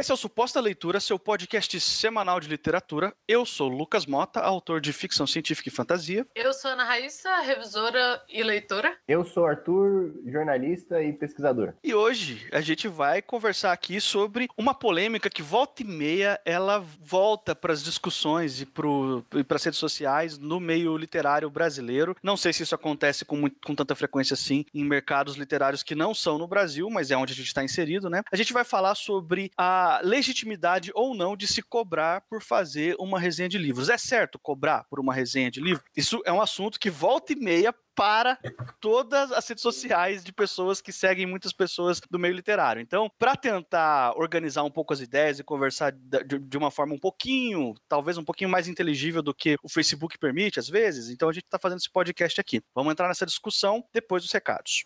Esse é o Suposta Leitura, seu podcast semanal de literatura. Eu sou Lucas Mota, autor de ficção científica e fantasia. Eu sou Ana Raíssa, revisora e leitora. Eu sou Arthur, jornalista e pesquisador. E hoje a gente vai conversar aqui sobre uma polêmica que volta e meia ela volta para as discussões e para as redes sociais no meio literário brasileiro. Não sei se isso acontece com, muito, com tanta frequência assim em mercados literários que não são no Brasil, mas é onde a gente está inserido, né? A gente vai falar sobre a legitimidade ou não de se cobrar por fazer uma resenha de livros. É certo cobrar por uma resenha de livro? Isso é um assunto que volta e meia para todas as redes sociais de pessoas que seguem muitas pessoas do meio literário. Então, para tentar organizar um pouco as ideias e conversar de uma forma um pouquinho, talvez um pouquinho mais inteligível do que o Facebook permite às vezes, então a gente está fazendo esse podcast aqui. Vamos entrar nessa discussão depois dos recados.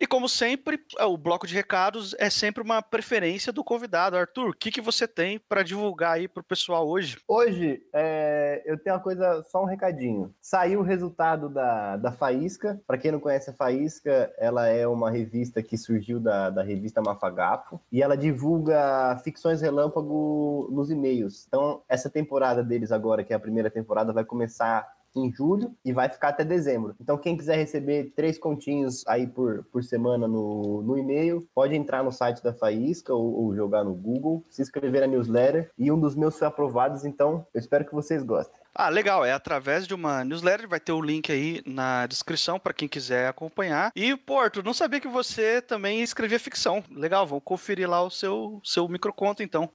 E como sempre, é, o bloco de recados é sempre uma preferência do convidado. Arthur, o que, que você tem para divulgar aí para o pessoal hoje? Hoje, é, eu tenho uma coisa, só um recadinho. Saiu o resultado da, da Faísca. Para quem não conhece a Faísca, ela é uma revista que surgiu da, da revista Mafagafo e ela divulga ficções relâmpago nos e-mails. Então, essa temporada deles agora, que é a primeira temporada, vai começar em julho e vai ficar até dezembro. Então, quem quiser receber três continhos aí por, por semana no, no e-mail, pode entrar no site da Faísca ou, ou jogar no Google, se inscrever na newsletter. E um dos meus foi aprovado, então eu espero que vocês gostem. Ah, legal. É através de uma newsletter. Vai ter o link aí na descrição para quem quiser acompanhar. E, Porto, não sabia que você também escrevia ficção. Legal, vamos conferir lá o seu, seu microconto, então.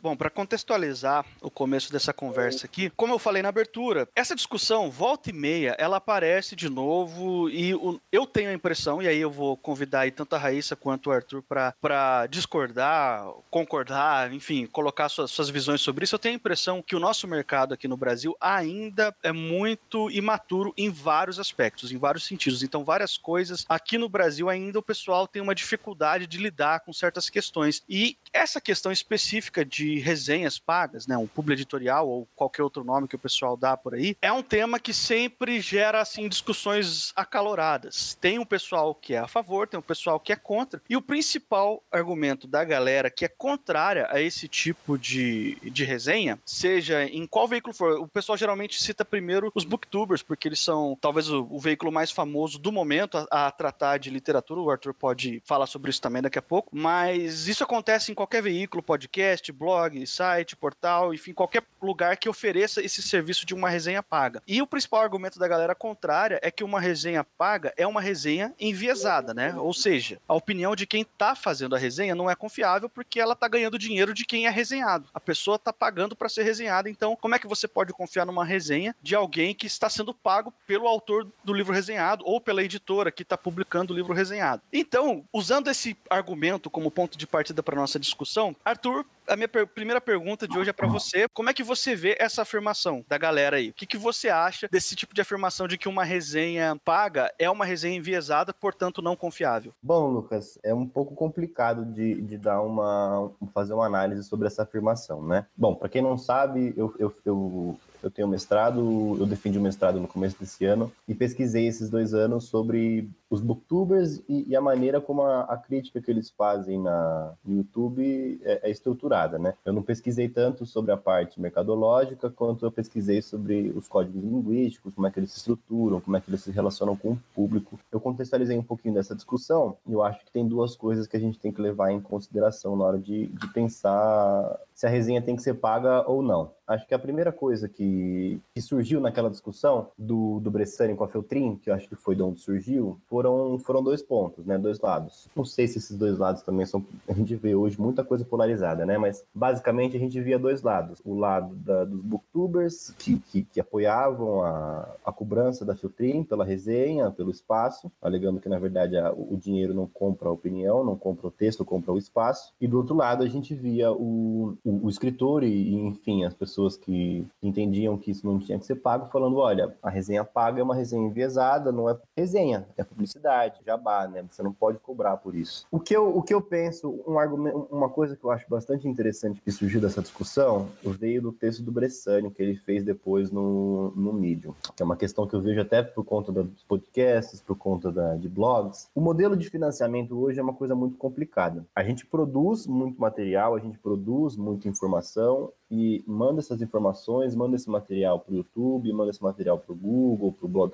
Bom, para contextualizar o começo dessa conversa aqui, como eu falei na abertura, essa discussão, volta e meia, ela aparece de novo e o, eu tenho a impressão, e aí eu vou convidar aí tanto a Raíssa quanto o Arthur para discordar, concordar, enfim, colocar suas, suas visões sobre isso. Eu tenho a impressão que o nosso mercado aqui no Brasil ainda é muito imaturo em vários aspectos, em vários sentidos. Então, várias coisas aqui no Brasil ainda o pessoal tem uma dificuldade de lidar com certas questões. E essa questão específica de resenhas pagas, né, um publi editorial ou qualquer outro nome que o pessoal dá por aí, é um tema que sempre gera assim discussões acaloradas. Tem um pessoal que é a favor, tem um pessoal que é contra. E o principal argumento da galera que é contrária a esse tipo de, de resenha, seja em qual veículo for, o pessoal geralmente cita primeiro os booktubers, porque eles são talvez o, o veículo mais famoso do momento a, a tratar de literatura. O Arthur pode falar sobre isso também daqui a pouco, mas isso acontece em qualquer veículo, podcast, blog, site, portal, enfim, qualquer lugar que ofereça esse serviço de uma resenha paga. E o principal argumento da galera contrária é que uma resenha paga é uma resenha enviesada, né? Ou seja, a opinião de quem tá fazendo a resenha não é confiável porque ela tá ganhando dinheiro de quem é resenhado. A pessoa tá pagando para ser resenhada, então como é que você pode confiar numa resenha de alguém que está sendo pago pelo autor do livro resenhado ou pela editora que está publicando o livro resenhado? Então, usando esse argumento como ponto de partida para nossa discussão, Arthur, a minha per primeira pergunta de hoje é para você. Como é que você vê essa afirmação da galera aí? O que, que você acha desse tipo de afirmação de que uma resenha paga é uma resenha enviesada, portanto não confiável? Bom, Lucas, é um pouco complicado de, de dar uma fazer uma análise sobre essa afirmação, né? Bom, para quem não sabe, eu, eu, eu eu tenho mestrado, eu defendi o mestrado no começo desse ano e pesquisei esses dois anos sobre os booktubers e, e a maneira como a, a, crítica que eles fazem na, no YouTube é, é, estruturada, né? Eu não pesquisei tanto sobre a parte mercadológica quanto eu pesquisei sobre os códigos linguísticos, como é que eles se estruturam, como é que eles se relacionam com o público. Eu contextualizei um pouquinho dessa discussão e eu acho que tem duas coisas que a gente tem que levar em consideração na hora de, de pensar se a resenha tem que ser paga ou não. Acho que a primeira coisa que, que surgiu naquela discussão do, do Bressani com a Feltrin, que eu acho que foi de onde surgiu, foram, foram dois pontos, né? Dois lados. Não sei se esses dois lados também são. A gente vê hoje muita coisa polarizada, né? Mas basicamente a gente via dois lados. O lado da, dos booktubers, que, que, que, apoiavam a, a cobrança da Feltrin pela resenha, pelo espaço, alegando que na verdade a, o dinheiro não compra a opinião, não compra o texto, compra o espaço. E do outro lado a gente via o o, o escritor e, e, enfim, as pessoas que entendiam que isso não tinha que ser pago, falando: olha, a resenha paga é uma resenha enviesada, não é resenha, é publicidade publicidade, jabá, né? Você não pode cobrar por isso. O que eu, o que eu penso, um argumento, uma coisa que eu acho bastante interessante que surgiu dessa discussão, veio do texto do Bressani, que ele fez depois no, no Medium, que é uma questão que eu vejo até por conta dos podcasts, por conta da, de blogs. O modelo de financiamento hoje é uma coisa muito complicada. A gente produz muito material, a gente produz muita informação e manda essas informações, manda esse material para o YouTube, manda esse material para o Google, para blog,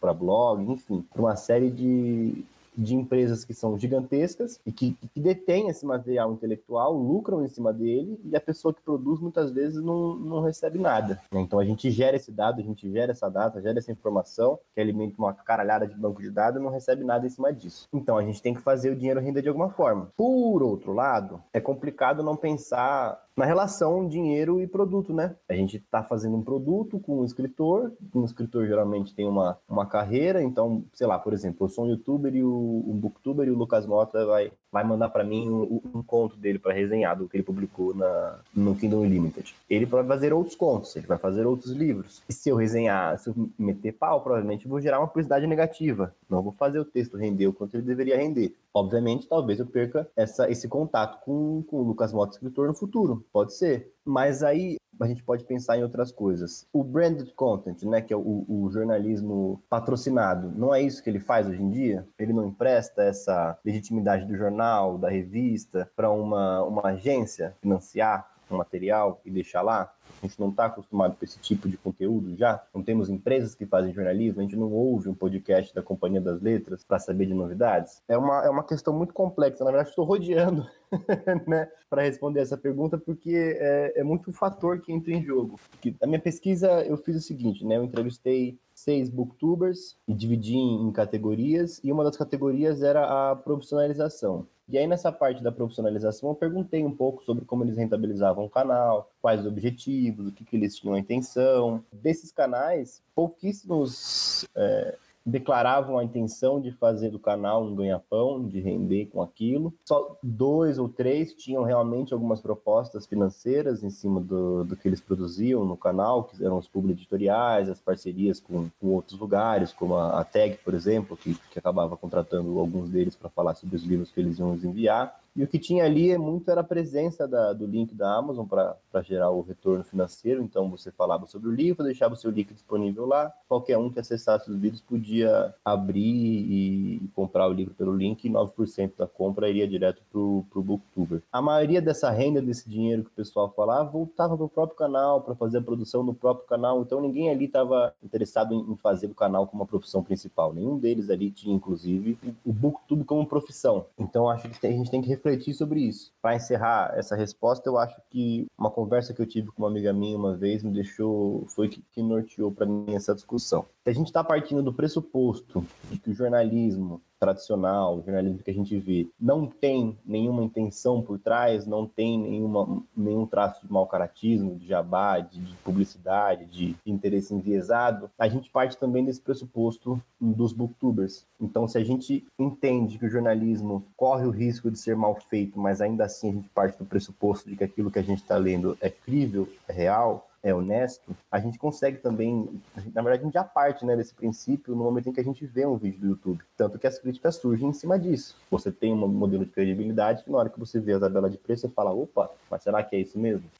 para blog, enfim, para uma série de, de empresas que são gigantescas e que, que detêm esse material intelectual, lucram em cima dele e a pessoa que produz muitas vezes não, não recebe nada. Então a gente gera esse dado, a gente gera essa data, gera essa informação que alimenta uma caralhada de banco de dados e não recebe nada em cima disso. Então a gente tem que fazer o dinheiro render de alguma forma. Por outro lado, é complicado não pensar na relação dinheiro e produto, né? A gente está fazendo um produto com um escritor, um escritor geralmente tem uma, uma carreira, então, sei lá, por exemplo, eu sou um youtuber e o, um booktuber e o Lucas Mota vai, vai mandar para mim um, um, conto dele para resenhar do que ele publicou na, no Kingdom Unlimited. Ele vai fazer outros contos, ele vai fazer outros livros. E se eu resenhar, se eu meter pau, provavelmente vou gerar uma publicidade negativa. Não vou fazer o texto render o quanto ele deveria render. Obviamente, talvez eu perca essa, esse contato com, com o Lucas Mota, escritor, no futuro. Pode ser. Mas aí a gente pode pensar em outras coisas. O branded content, né, que é o, o, jornalismo patrocinado, não é isso que ele faz hoje em dia? Ele não empresta essa legitimidade do jornal, da revista, para uma, uma agência financiar material e deixar lá? A gente não está acostumado com esse tipo de conteúdo já. Não temos empresas que fazem jornalismo, a gente não ouve um podcast da Companhia das Letras para saber de novidades. É uma, é uma questão muito complexa. Na verdade, estou rodeando né, para responder essa pergunta, porque é, é muito fator que entra em jogo. Porque a minha pesquisa, eu fiz o seguinte, né? Eu entrevistei seis booktubers e dividi em categorias, e uma das categorias era a profissionalização. E aí, nessa parte da profissionalização, eu perguntei um pouco sobre como eles rentabilizavam o canal, quais os objetivos, o que, que eles tinham a intenção. Desses canais, pouquíssimos é, declaravam a intenção de fazer do canal um ganha-pão, de render com aquilo. Só dois ou três tinham realmente algumas propostas financeiras em cima do, do que eles produziam no canal, que eram os publi editoriais, as parcerias com, com outros lugares, como a, a Tag, por exemplo, que, que acabava contratando alguns deles para falar sobre os livros que eles iam enviar. E o que tinha ali é muito era a presença da, do link da Amazon para gerar o retorno financeiro. Então você falava sobre o livro, deixava o seu link disponível lá. Qualquer um que acessasse os vídeos podia abrir e, comprar o livro pelo link e 9% da compra iria direto para o Booktuber. A maioria dessa renda, desse dinheiro que o pessoal falava, voltava para o próprio canal, para fazer a produção no próprio canal. Então ninguém ali estava interessado em, fazer o canal como uma profissão principal. Nenhum deles ali tinha, inclusive, o Booktube como profissão. Então acho que a gente tem que refletir sobre isso. Para encerrar essa resposta, eu acho que uma conversa que eu tive com uma amiga minha uma vez me deixou, foi que, que norteou para mim essa discussão. Se a gente está partindo do pressuposto de que o jornalismo tradicional, o jornalismo que a gente vê, não tem nenhuma intenção por trás, não tem nenhuma, nenhum traço de mau caratismo, de jabá, de, de publicidade, de interesse enviesado, a gente parte também desse pressuposto dos booktubers. Então, se a gente entende que o jornalismo corre o risco de ser mal feito, mas ainda assim a gente parte do pressuposto de que aquilo que a gente está lendo é crível, é real, é honesto, a gente consegue também, na verdade a gente já parte né, desse princípio no momento em que a gente vê um vídeo do YouTube. Tanto que as críticas surgem em cima disso. Você tem um modelo de credibilidade que na hora que você vê a tabela de preço, você fala, opa, mas será que é isso mesmo?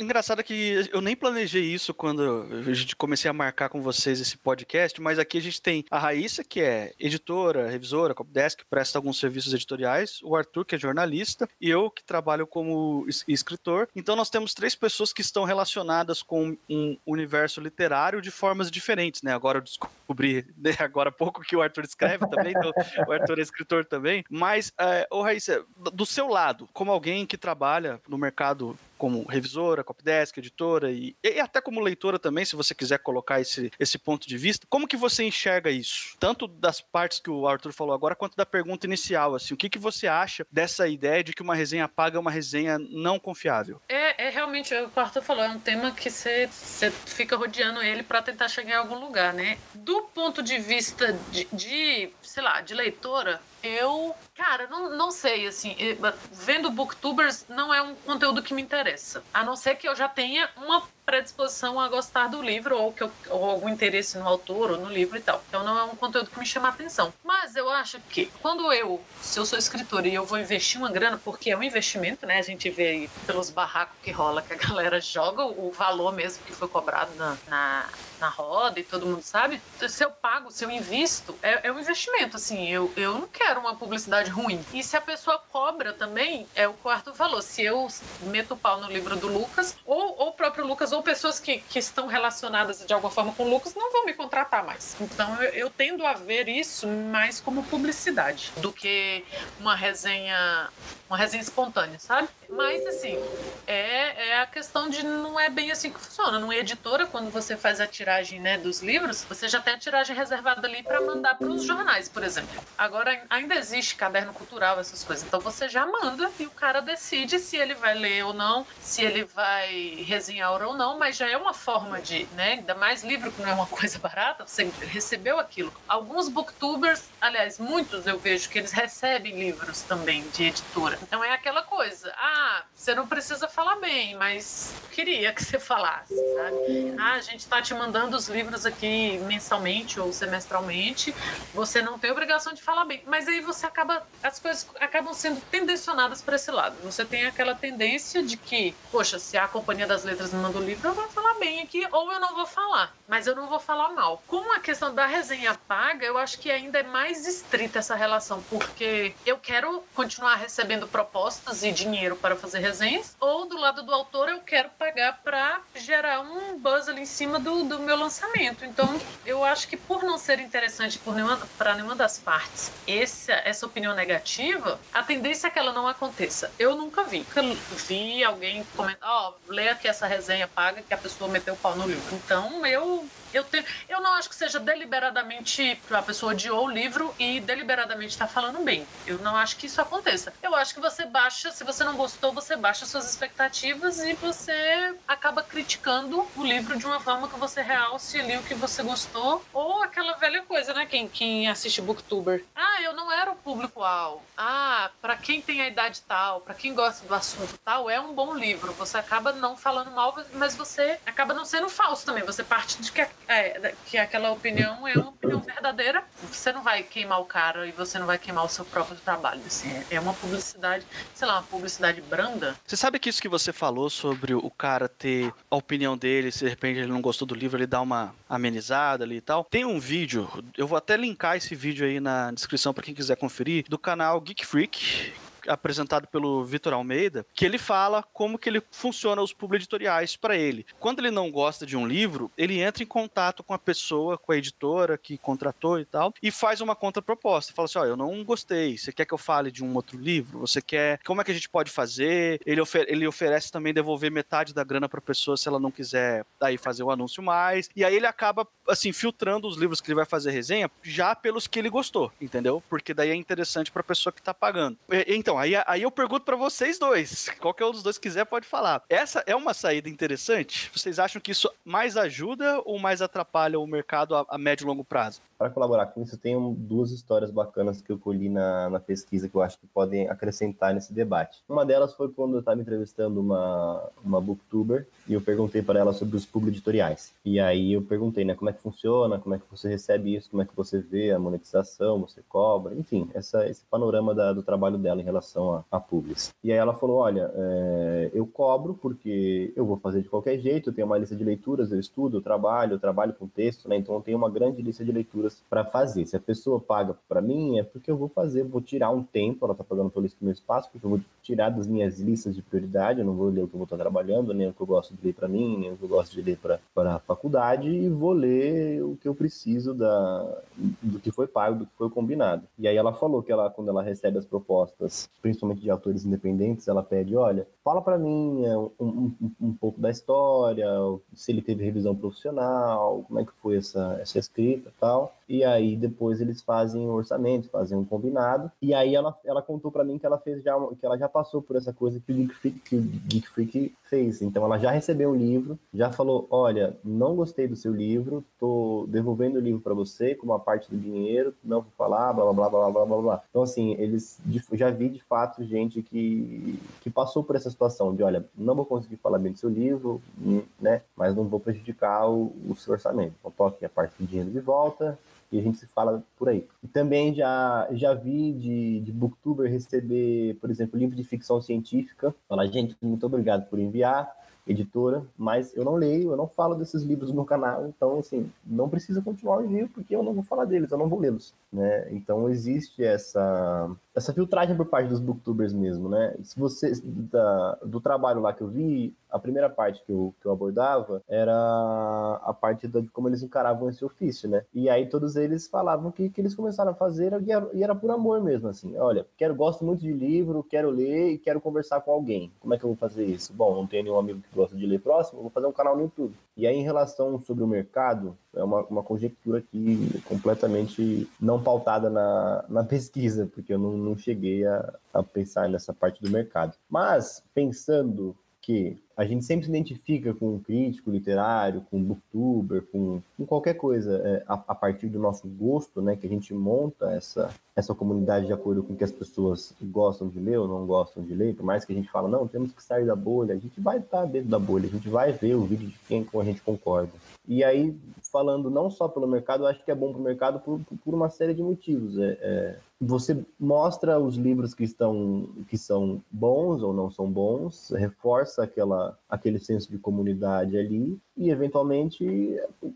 Engraçado que eu nem planejei isso quando a gente comecei a marcar com vocês esse podcast, mas aqui a gente tem a Raíssa, que é editora, revisora, copdesk, presta alguns serviços editoriais, o Arthur, que é jornalista, e eu, que trabalho como escritor. Então nós temos três pessoas que estão relacionadas com um universo literário de formas diferentes, né? Agora eu descobri, né, agora há pouco, que o Arthur escreve também, então o Arthur é escritor também. Mas, é, ô Raíssa, do seu lado, como alguém que trabalha no mercado como revisora, copydesk, editora e, e, até como leitora também, se você quiser colocar esse, esse ponto de vista. Como que você enxerga isso? Tanto das partes que o Arthur falou agora, quanto da pergunta inicial, assim, o que, que você acha dessa ideia de que uma resenha paga é uma resenha não confiável? É, é realmente, o que o Arthur falou, é um tema que você fica rodeando ele para tentar chegar em algum lugar, né? Do ponto de vista de, de sei lá, de leitora, eu, cara, não, não sei, assim, vendo booktubers não é um conteúdo que me interessa. A não ser que eu já tenha uma predisposição a gostar do livro ou, que eu, ou algum interesse no autor ou no livro e tal. Então não é um conteúdo que me chama a atenção. Mas eu acho que quando eu, se eu sou escritora e eu vou investir uma grana, porque é um investimento, né? A gente vê aí pelos barracos que rola que a galera joga o valor mesmo que foi cobrado na, na na roda e todo mundo sabe, se eu pago, se eu invisto, é, é um investimento, assim, eu, eu não quero uma publicidade ruim. E se a pessoa cobra também, é o quarto valor. Se eu meto o pau no livro do Lucas, ou, ou o próprio Lucas, ou pessoas que, que estão relacionadas de alguma forma com Lucas, não vão me contratar mais. Então eu, eu tendo a ver isso mais como publicidade do que uma resenha uma resenha espontânea, sabe? Mas, assim, é, é a questão de não é bem assim que funciona. Numa editora, quando você faz a tiragem né, dos livros, você já tem a tiragem reservada ali para mandar para os jornais, por exemplo. Agora, ainda existe caderno cultural, essas coisas. Então, você já manda e o cara decide se ele vai ler ou não, se ele vai resenhar ou não, mas já é uma forma de, né? Ainda mais livro que não é uma coisa barata, você recebeu aquilo. Alguns booktubers, aliás, muitos eu vejo que eles recebem livros também de editora. Então é aquela coisa, você não precisa falar bem, mas queria que você falasse, sabe? Ah, a gente está te mandando os livros aqui mensalmente ou semestralmente, você não tem obrigação de falar bem, mas aí você acaba, as coisas acabam sendo tendencionadas para esse lado. Você tem aquela tendência de que, poxa, se a Companhia das Letras me manda o livro, eu vou falar bem aqui ou eu não vou falar, mas eu não vou falar mal. Com a questão da resenha paga, eu acho que ainda é mais estrita essa relação, porque eu quero continuar recebendo propostas e dinheiro para fazer resenhas, ou do lado do autor eu quero pagar para gerar um buzz ali em cima do, do meu lançamento. Então, eu acho que por não ser interessante para nenhuma, nenhuma das partes esse, essa opinião negativa, a tendência é que ela não aconteça. Eu nunca vi. Nunca vi alguém comentar, ó, oh, leia aqui essa resenha paga que a pessoa meteu o pau no livro. Então, eu eu, te, eu não acho que seja deliberadamente a pessoa odiou o livro e deliberadamente está falando bem. Eu não acho que isso aconteça. Eu acho que você baixa, se você não gostou, você baixa suas expectativas e você acaba criticando o livro de uma forma que você realce ali o que você gostou. Ou aquela velha coisa, né? Quem, quem assiste Booktuber. Ah, eu não era o público-alvo. Ah, para quem tem a idade tal, para quem gosta do assunto tal, é um bom livro. Você acaba não falando mal, mas você acaba não sendo falso também. Você parte de que é, que aquela opinião é uma opinião verdadeira. Você não vai queimar o cara e você não vai queimar o seu próprio trabalho. Assim, é uma publicidade, sei lá, uma publicidade branda. Você sabe que isso que você falou sobre o cara ter a opinião dele, se de repente ele não gostou do livro, ele dá uma amenizada ali e tal. Tem um vídeo, eu vou até linkar esse vídeo aí na descrição para quem quiser conferir, do canal Geek Freak, apresentado pelo Vitor Almeida, que ele fala como que ele funciona os editoriais para ele. Quando ele não gosta de um livro, ele entra em contato com a pessoa, com a editora que contratou e tal, e faz uma contraproposta. Fala assim: ó, oh, eu não gostei. Você quer que eu fale de um outro livro? Você quer? Como é que a gente pode fazer? Ele, ofer ele oferece também devolver metade da grana para pessoa se ela não quiser daí fazer o anúncio mais. E aí ele acaba assim filtrando os livros que ele vai fazer resenha já pelos que ele gostou, entendeu? Porque daí é interessante para a pessoa que está pagando. Então então, aí, aí eu pergunto para vocês dois. Qualquer um dos dois quiser pode falar. Essa é uma saída interessante? Vocês acham que isso mais ajuda ou mais atrapalha o mercado a, a médio e longo prazo? Para colaborar com isso, tem duas histórias bacanas que eu colhi na, na pesquisa que eu acho que podem acrescentar nesse debate. Uma delas foi quando eu estava entrevistando uma, uma booktuber e eu perguntei para ela sobre os publi editoriais. E aí eu perguntei, né, como é que funciona, como é que você recebe isso, como é que você vê a monetização, você cobra, enfim, essa, esse panorama da, do trabalho dela em relação a, a publis. E aí ela falou, olha, é, eu cobro porque eu vou fazer de qualquer jeito, eu tenho uma lista de leituras, eu estudo, eu trabalho, eu trabalho com texto, né, então eu tenho uma grande lista de leituras para fazer. Se a pessoa paga para mim, é porque eu vou fazer, vou tirar um tempo, ela está pagando pelo meu espaço, porque eu vou tirar das minhas listas de prioridade, eu não vou ler o que eu vou estar trabalhando, nem o que eu gosto de ler para mim, nem o que eu gosto de ler para a faculdade, e vou ler o que eu preciso da, do que foi pago, do que foi combinado. E aí ela falou que ela, quando ela recebe as propostas, principalmente de autores independentes, ela pede, olha, fala para mim é, um, um, um, pouco da história, se ele teve revisão profissional, como é que foi essa, essa escrita e tal. E aí depois eles fazem um orçamento, fazem um combinado, e aí ela, ela contou para mim que ela fez já, que ela já passou por essa coisa que o Geek Freak, que o Geek Freak fez. Então ela já recebeu o livro, já falou, olha, não gostei do seu livro, tô devolvendo o livro para você com uma parte do dinheiro, não vou falar, blá blá blá blá blá blá. Então assim, eles já vi de fato gente que que passou por essa situação de, olha, não vou conseguir falar bem do seu livro, né, mas não vou prejudicar o, o seu orçamento. Então toque a parte do dinheiro de volta, e a gente se fala por aí. E também já, já vi de, de booktuber receber, por exemplo, livro de ficção científica. Falar, gente, muito obrigado por enviar editora, mas eu não leio, eu não falo desses livros no canal, então, assim, não precisa continuar o envio, porque eu não vou falar deles, eu não vou lê-los, né? Então, existe essa, essa filtragem por parte dos booktubers mesmo, né? Se você, da, do trabalho lá que eu vi, a primeira parte que eu, que eu abordava era a parte de como eles encaravam esse ofício, né? E aí todos eles falavam que que eles começaram a fazer e era, e era por amor mesmo, assim. Olha, quero, gosto muito de livro, quero ler e quero conversar com alguém. Como é que eu vou fazer isso? Bom, não tenho nenhum amigo que gosta de ler próximo, vou fazer um canal no YouTube. E aí, em relação sobre o mercado, é uma, uma conjectura aqui completamente não pautada na, na pesquisa, porque eu não, não cheguei a, a pensar nessa parte do mercado. Mas, pensando que a gente sempre se identifica com um crítico literário, com um booktuber, com, com qualquer coisa é, a, a, partir do nosso gosto, né, que a gente monta essa, essa comunidade de acordo com que as pessoas gostam de ler ou não gostam de ler, por mais que a gente fala, não, temos que sair da bolha, a gente vai estar dentro da bolha, a gente vai ver o vídeo de quem com a gente concorda. E aí, falando não só pelo mercado, eu acho que é bom para o mercado por, por uma série de motivos. É, é, você mostra os livros que estão que são bons ou não são bons, reforça aquela aquele senso de comunidade ali e eventualmente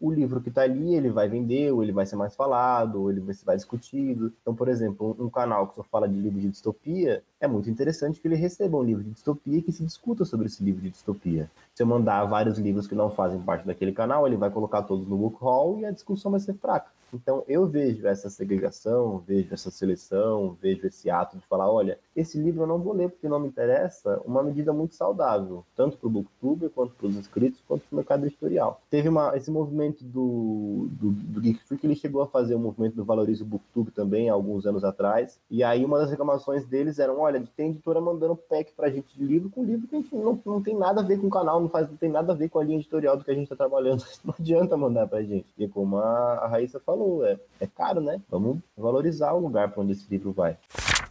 o livro que está ali ele vai vender ou ele vai ser mais falado ou ele vai ser mais discutido. Então, por exemplo, um canal que só fala de livro de distopia é muito interessante que ele receba um livro de distopia e que se discuta sobre esse livro de distopia. Se eu mandar vários livros que não fazem parte daquele canal, ele vai colocar todos no book haul e a discussão vai ser fraca. Então, eu vejo essa segregação, vejo essa seleção, vejo esse ato de falar: olha, esse livro eu não vou ler porque não me interessa, uma medida muito saudável, tanto para o Booktuber, quanto para os inscritos, quanto para o mercado editorial. Teve uma, esse movimento do, do, do Geek Freak, ele chegou a fazer o um movimento do Valorize o Booktube também, alguns anos atrás, e aí uma das reclamações deles eram: olha, tem editora mandando pack para a gente de livro com livro que a gente não, não tem nada a ver com o canal, não, faz, não tem nada a ver com a linha editorial do que a gente está trabalhando. Não adianta mandar para a gente. E como a, a Raíssa falou, é, é caro, né? Vamos valorizar o lugar para onde esse livro vai.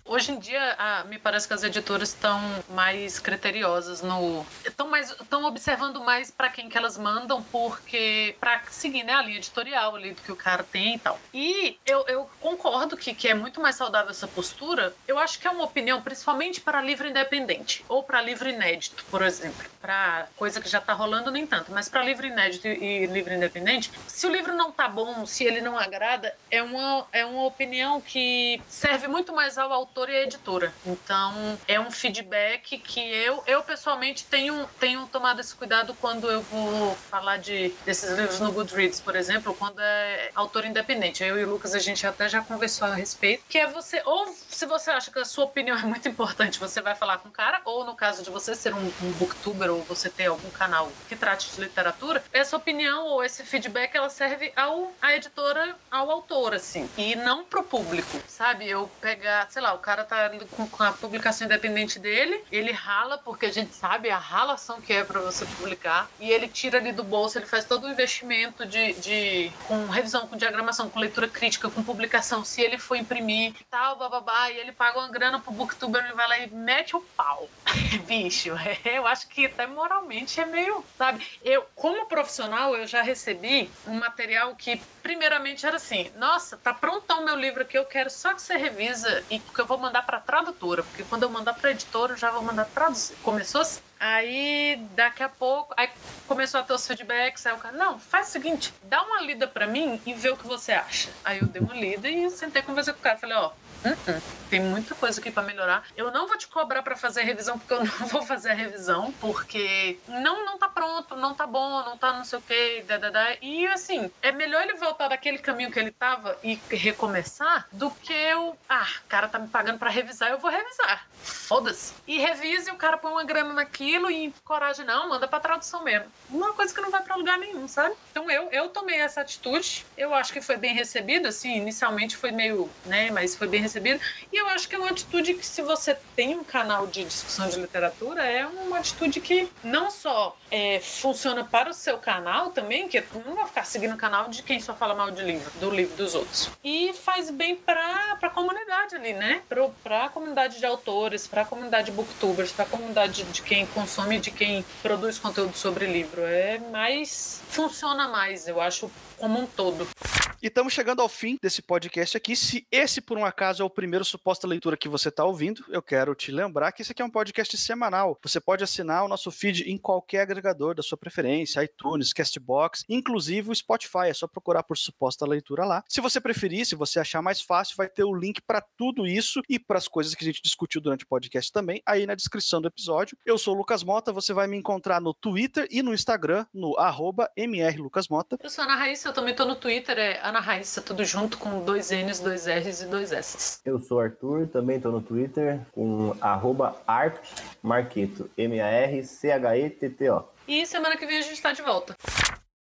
Hoje em dia, ah, me parece que as editoras estão mais criteriosas no. estão mais estão observando mais para quem que elas mandam, porque. para seguir né, a linha editorial ali do que o cara tem e tal. E eu, eu concordo que, que é muito mais saudável essa postura. Eu acho que é uma opinião, principalmente para livro independente, ou para livro inédito, por exemplo. Para coisa que já tá rolando, nem tanto, mas para livro inédito e livro independente, se o livro não tá bom, se ele não agrada, é uma, é uma opinião que serve muito mais ao autor e a editora. Então, é um feedback que eu, eu pessoalmente tenho, tenho tomado esse cuidado quando eu vou falar de, desses livros no Goodreads, por exemplo, quando é autor independente. Eu e o Lucas, a gente até já conversou a respeito, que é você, ou se você acha que a sua opinião é muito importante, você vai falar com o cara, ou no caso de você ser um, um booktuber ou você ter algum canal que trate de literatura, essa opinião ou esse feedback, ela serve ao, à editora, ao autor, assim, e não pro público, sabe? Eu pegar, sei lá, o cara tá com a publicação independente dele, ele rala, porque a gente sabe a ralação que é para você publicar, e ele tira ali do bolso, ele faz todo o investimento de, de com revisão, com diagramação, com leitura crítica, com publicação, se ele for imprimir tal, bababá, e ele paga uma grana pro booktuber, ele vai lá e mete o pau. Bicho, eu acho que até moralmente é meio, sabe? Eu, como profissional, eu já recebi um material que, primeiramente, era assim: nossa, tá prontão meu livro aqui, eu quero só que você revisa e porque eu vou mandar para tradutora, porque quando eu mandar para editora, eu já vou mandar traduzir. Começou assim. Aí, daqui a pouco, aí começou a ter os feedbacks, aí o cara, não, faz o seguinte, dá uma lida para mim e vê o que você acha. Aí eu dei uma lida e sentei conversar com o cara, falei, ó, Uh-uh. Tem muita coisa aqui para melhorar. Eu não vou te cobrar para fazer a revisão, porque eu não vou fazer a revisão, porque não, não tá pronto, não tá bom, não tá não sei o quê, da, da, da. E assim, é melhor ele voltar daquele caminho que ele tava e recomeçar do que eu. Ah, o cara tá me pagando para revisar, eu vou revisar. Foda-se. E revise, o cara põe uma grana naquilo e coragem, não, manda pra tradução mesmo. Uma coisa que não vai para lugar nenhum, sabe? Então eu, eu tomei essa atitude, eu acho que foi bem recebida, assim, inicialmente foi meio, né, mas foi bem recebida. E eu acho que é uma atitude que, se você tem um canal de discussão de literatura, é uma atitude que não só é, funciona para o seu canal também, que não vai ficar seguindo o canal de quem só fala mal de livro, do livro dos outros. E faz bem para a comunidade ali, né? Para a comunidade de autores, para a comunidade de booktubers, para a comunidade de quem consome, de quem produz conteúdo sobre livro. É mais. funciona mais, eu acho, como um todo. E estamos chegando ao fim desse podcast aqui. Se esse, por um acaso, é o primeiro suposta leitura que você está ouvindo, eu quero te lembrar que esse aqui é um podcast semanal. Você pode assinar o nosso feed em qualquer agregador da sua preferência, iTunes, Castbox, inclusive o Spotify. É só procurar por suposta leitura lá. Se você preferir, se você achar mais fácil, vai ter o link para tudo isso e para as coisas que a gente discutiu durante o podcast também, aí na descrição do episódio. Eu sou o Lucas Mota, você vai me encontrar no Twitter e no Instagram, no arroba mrlucasmota. Eu sou a Ana Raíssa, eu também estou no Twitter, é Ana Raíssa, tudo junto com dois N's, dois R's e dois S's. Eu sou Arthur, também estou no Twitter com arroba artmarqueto, M-A-R-C-H-E-T-T-O. E semana que vem a gente está de volta.